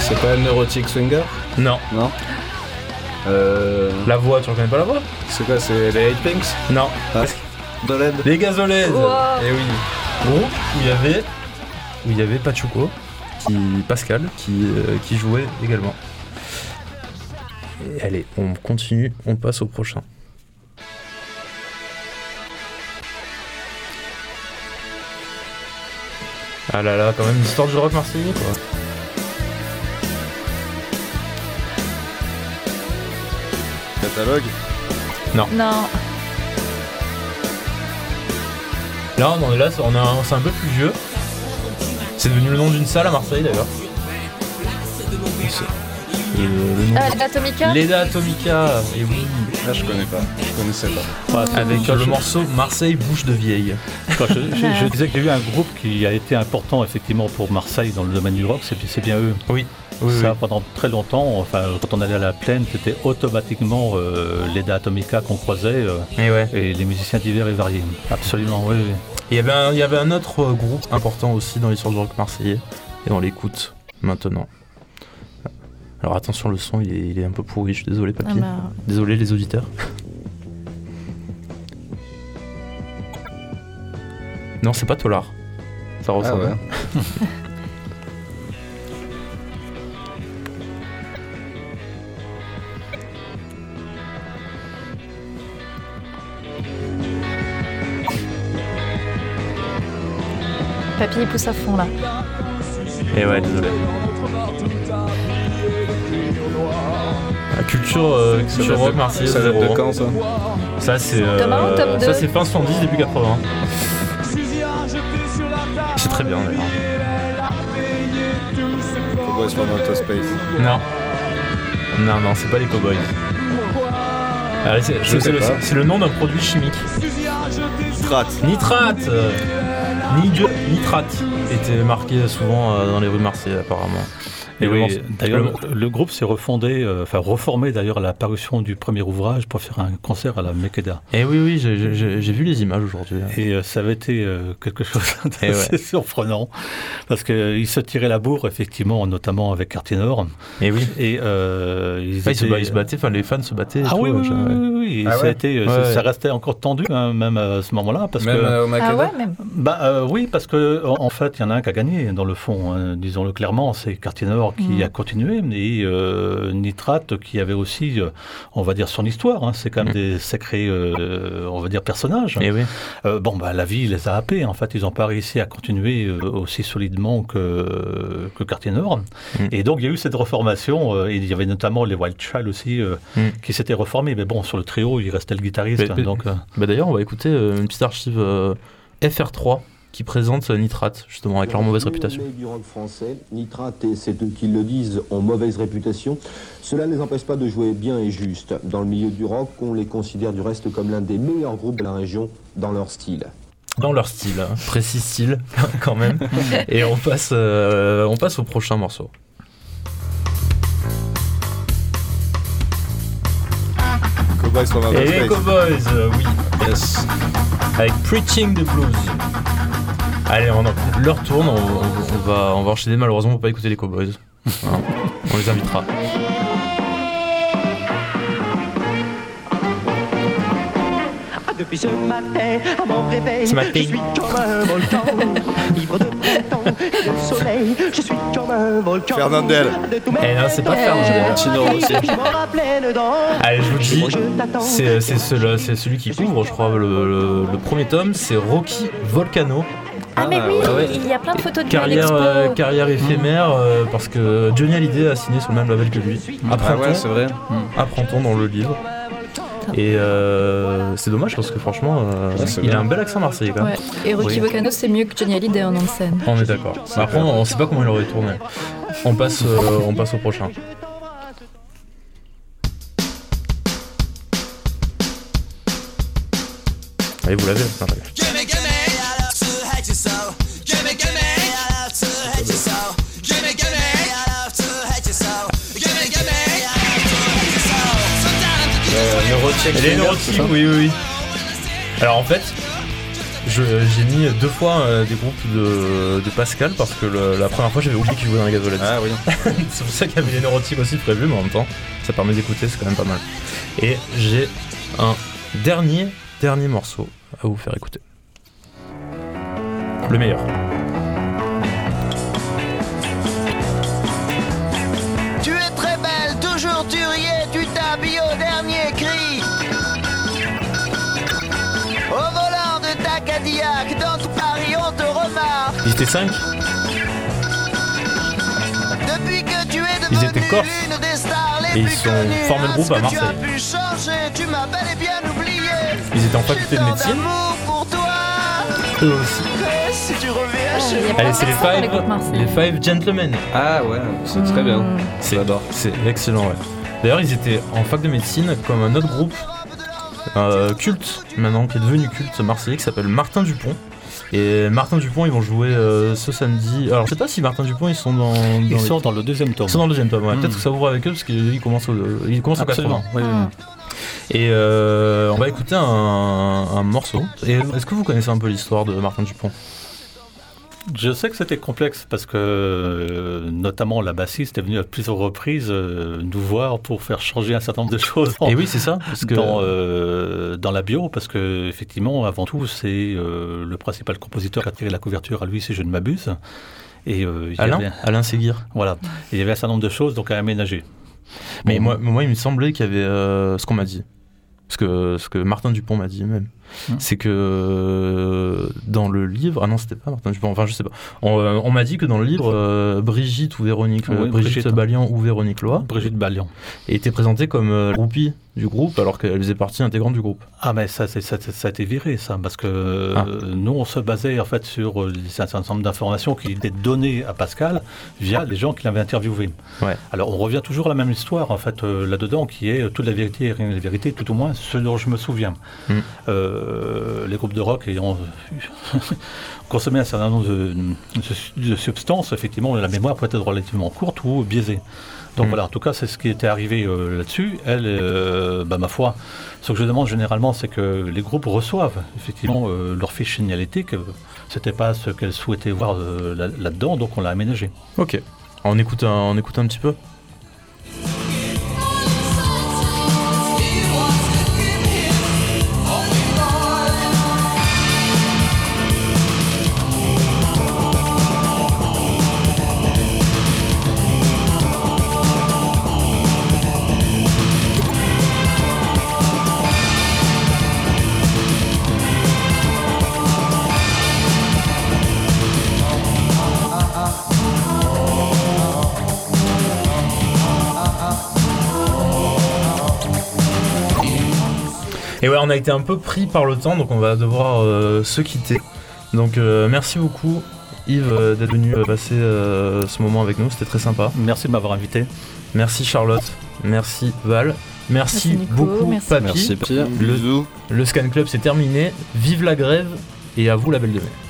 C'est pas Neurotic Swinger Non. Non euh, La voix, tu reconnais pas la voix? C'est quoi C'est les 8 Pinks? Non. Ah, Doled Les Gazolaises Wow. Et oui. Groupe où il y avait, où il y avait Pachuco, qui, Pascal, qui, euh, qui jouait également. Et allez, on continue, on passe au prochain. Ah là là, quand même l'histoire du rock marseillais quoi. Catalogue? Non, Là, on est là, on a un- c'est un peu plus vieux. C'est devenu le nom d'une salle à Marseille d'ailleurs. Ah, Atomica Leda Atomica, et oui, Là, je connais pas. Je connaissais pas. avec euh, le morceau Marseille bouche de vieille. Quand je, je- je disais que j'ai eu un groupe qui a été important effectivement pour Marseille dans le domaine du rock, c'est c'est bien eux. Oui, Ça, pendant très longtemps, enfin, quand on allait à la plaine, c'était automatiquement euh, les Atomica qu'on croisait euh, Et ouais. et les musiciens divers et variés. Absolument, oui. oui. Il y avait un, il y avait un autre euh, groupe important aussi dans l'histoire du rock marseillais, Et on l'écoute maintenant. Alors attention, le son il est, il est un peu pourri, je suis désolé Ah papy. bah, Désolé les auditeurs. non, c'est pas Tolar. Ça Ah ressemble. ouais. Papy il pousse à fond là. Et Eh ouais, désolé. La culture, euh, culture rock marseillaise, Ça date zéro, de quand ça Ça c'est euh, Top deux ça c'est fin 70 début 80. C'est très bien d'ailleurs. Cowboys from Outer Space. Non. Non non, c'est pas les cowboys. Ah, c'est Je c'est- sais c'est le, pas. c'est le nom d'un produit chimique. Strat. Nitrate euh, Nitrate était marqué souvent euh, dans les rues de Marseille apparemment. Et oui, d'ailleurs, le- le, groupe s'est refondé, euh, enfin reformé d'ailleurs à la parution du premier ouvrage pour faire un concert à la Mekeda. Eh oui oui, j'ai- vu les images aujourd'hui. Et euh, ça avait été euh, quelque chose Eh d'assez ouais. surprenant, parce qu'ils se tiraient la bourre, effectivement, notamment avec Quartier Nord. Et oui. Et euh, ils, Ah, ils, se, ils battaient, enfin les fans se battaient. et Ah tout, oui, oui, oui, oui, oui. Ah ça, a ouais. été, Ouais, ça- ouais. ça restait encore tendu, hein, même à ce moment-là, parce Même que... euh, au Ah Makeda ouais, même. Bah euh, oui, parce que en, en fait, il y en a un qui a gagné dans le fond, hein, disons-le clairement, c'est Quartier Nord qui Mhm. a continué, et euh, Nitrate qui avait aussi, euh, on va dire, son histoire. hein, c'est quand même Mhm. des sacrés, euh, on va dire, personnages. Eh oui. Bon, bah la vie les a happés. En fait, ils n'ont pas réussi à continuer aussi solidement que que Quartier Nord. Mhm. Et donc il y a eu cette reformation. il y avait notamment les Wild Child aussi qui s'étaient reformés. Mais bon, sur le trio, il restait le guitariste. Mais- mais- donc Bah d'ailleurs, on va écouter une petite archive euh, FR3 qui présente euh, Nitrate, justement, avec leur mauvaise réputation. Les du rock français, Nitrate et c'est eux qui le disent, ont mauvaise réputation. Cela ne les empêche pas de jouer bien et juste. Dans le milieu du rock, on les considère du reste comme l'un des meilleurs groupes de la région dans leur style. Dans leur style, hein. précis style, quand même. Et on passe, euh, on passe au prochain morceau. Cowboys from Outer Et les. Cowboys, euh, oui, yes. Avec Preaching the Blues. Allez, on en- leur tourne, on, on- on va, on va enchaîner. Malheureusement, on va pas écouter les Cowboys. Hein. on les invitera. Depuis ce matin, à mon réveil, je suis comme un volcan, ivre de printemps et de soleil. Je suis comme un volcan. Fernandel. De tous mes Eh non, c'est pas Fernandel. Allez, je vous dis, c'est c'est celui, qui couvre, je crois, le, le- le premier tome. C'est Rocky Volcano. Ah mais Ah, oui, ouais, ouais. il y a plein de photos de lui à Carrière, euh, carrière éphémère, euh, parce que Johnny Hallyday a signé sur le même label que lui. Ah Apprend-on ouais, c'est vrai. apprend-on dans le livre. Et euh, c'est dommage parce que franchement, euh, il a un bel accent marseillais quand même. Ouais. Et Rocky Oui. Volcano, c'est mieux que Johnny Hallyday en scène. On est d'accord. Mais Après, on, on sait pas comment il aurait tourné. On passe, euh, on passe au prochain. Allez, vous l'avez just Neurotic Elle est Killer, neurotique, c'est ça oui, oui, oui. Alors en fait, je- j'ai mis deux fois euh, des groupes de, de Pascal parce que le- la première fois j'avais oublié qu'il jouait dans les gazolettes. Ah oui. c'est pour ça qu'il y avait les neurotiques aussi prévus, mais en même temps, ça permet d'écouter, c'est quand même pas mal. Et j'ai un dernier, dernier morceau à vous faire écouter. Le meilleur. Tu es très belle, toujours tu riais, tu t'habilles Cadillac, dans tout Paris on te remarque. Ils étaient 5 Depuis que tu es Ils devenue étaient corses. des stars les Et ils plus sont connues, formés de groupe à Est-ce que Tu as Marseille. pu changer, tu m'as bel et bien oublié. Ils étaient en faculté de médecine, d'amour pour toi. eux aussi. Et si tu reviens chez Il y a moi. Allez, c'est les Five, les five Gentlemen. Ah ouais, c'est très bien. C'est J'adore. C'est excellent, ouais. D'ailleurs, ils étaient en fac de médecine comme un autre groupe euh, culte, maintenant, qui est devenu culte marseillais, qui s'appelle Martin Dupont. Et Martin Dupont, ils vont jouer euh, ce samedi. Alors, je sais pas si Martin Dupont, ils sont dans. dans ils les- sont dans le deuxième tome. ils sont dans le deuxième tome, ouais. Mm. Peut-être que ça vous avec eux parce qu'ils commencent au, ils commencent au 80. Absolument. oui, oui. Mmh. Et euh, on va écouter un, un morceau. Et est-ce que vous connaissez un peu l'histoire de Martin Dupont? Je sais que c'était complexe parce que, euh, notamment, la bassiste est venue à plusieurs reprises euh, nous voir pour faire changer un certain nombre de choses. Et oui, c'est ça. Parce que dans, euh, dans la bio, parce que effectivement, avant tout, c'est le principal compositeur qui a tiré la couverture à lui, si je ne m'abuse. Et il y Alain, avait- Alain Séguir. voilà, il y avait un certain nombre de choses donc à aménager. Mais Bon, moi, moi, il me semblait qu'il y avait ce qu'on m'a dit. Ce que, ce que Martin Dupont m'a dit même. Hmm. C'est que euh, dans le livre. Ah non, c'était pas Martin Dupont. Enfin, je sais pas. On, euh, on m'a dit que dans le livre, euh, Brigitte ou Véronique. Oui, Brigitte, Brigitte. Balian ou Véronique Loa Brigitte Balian. était présentée comme euh, groupie du groupe alors qu'elle faisait partie intégrante du groupe. Ah mais ça, c'est- ça, ça a été viré ça, parce que Ah. nous on se basait en fait sur un certain nombre d'informations qui étaient données à Pascal via les gens qui l'avaient interviewé. Ouais. Alors on revient toujours à la même histoire en fait là-dedans qui est toute la vérité et rien que la vérité, tout au moins ce dont je me souviens. Mm. Euh, les groupes de rock ayant consommé un certain nombre de, de- de substances, effectivement la mémoire peut être relativement courte ou biaisée. Donc Mm. voilà, en tout cas, c'est ce qui était arrivé euh, là-dessus. Elle, euh, bah, ma foi, ce que je demande généralement, c'est que les groupes reçoivent effectivement euh, leur fiche signalétique. C'était pas ce qu'elle souhaitait voir euh, là- là-dedans, donc on l'a aménagé. Ok. On écoute un, on écoute un petit peu? Et ouais, on a été un peu pris par le temps, donc on va devoir euh, se quitter. Donc euh, merci beaucoup Yves euh, d'être venu euh, passer euh, ce moment avec nous, c'était très sympa. Merci de m'avoir invité. Merci Charlotte, merci Val, merci, Merci Nico, beaucoup merci. Papy. Merci Pierre. Le, le Scan Club c'est terminé, vive la grève et à vous la belle de mai.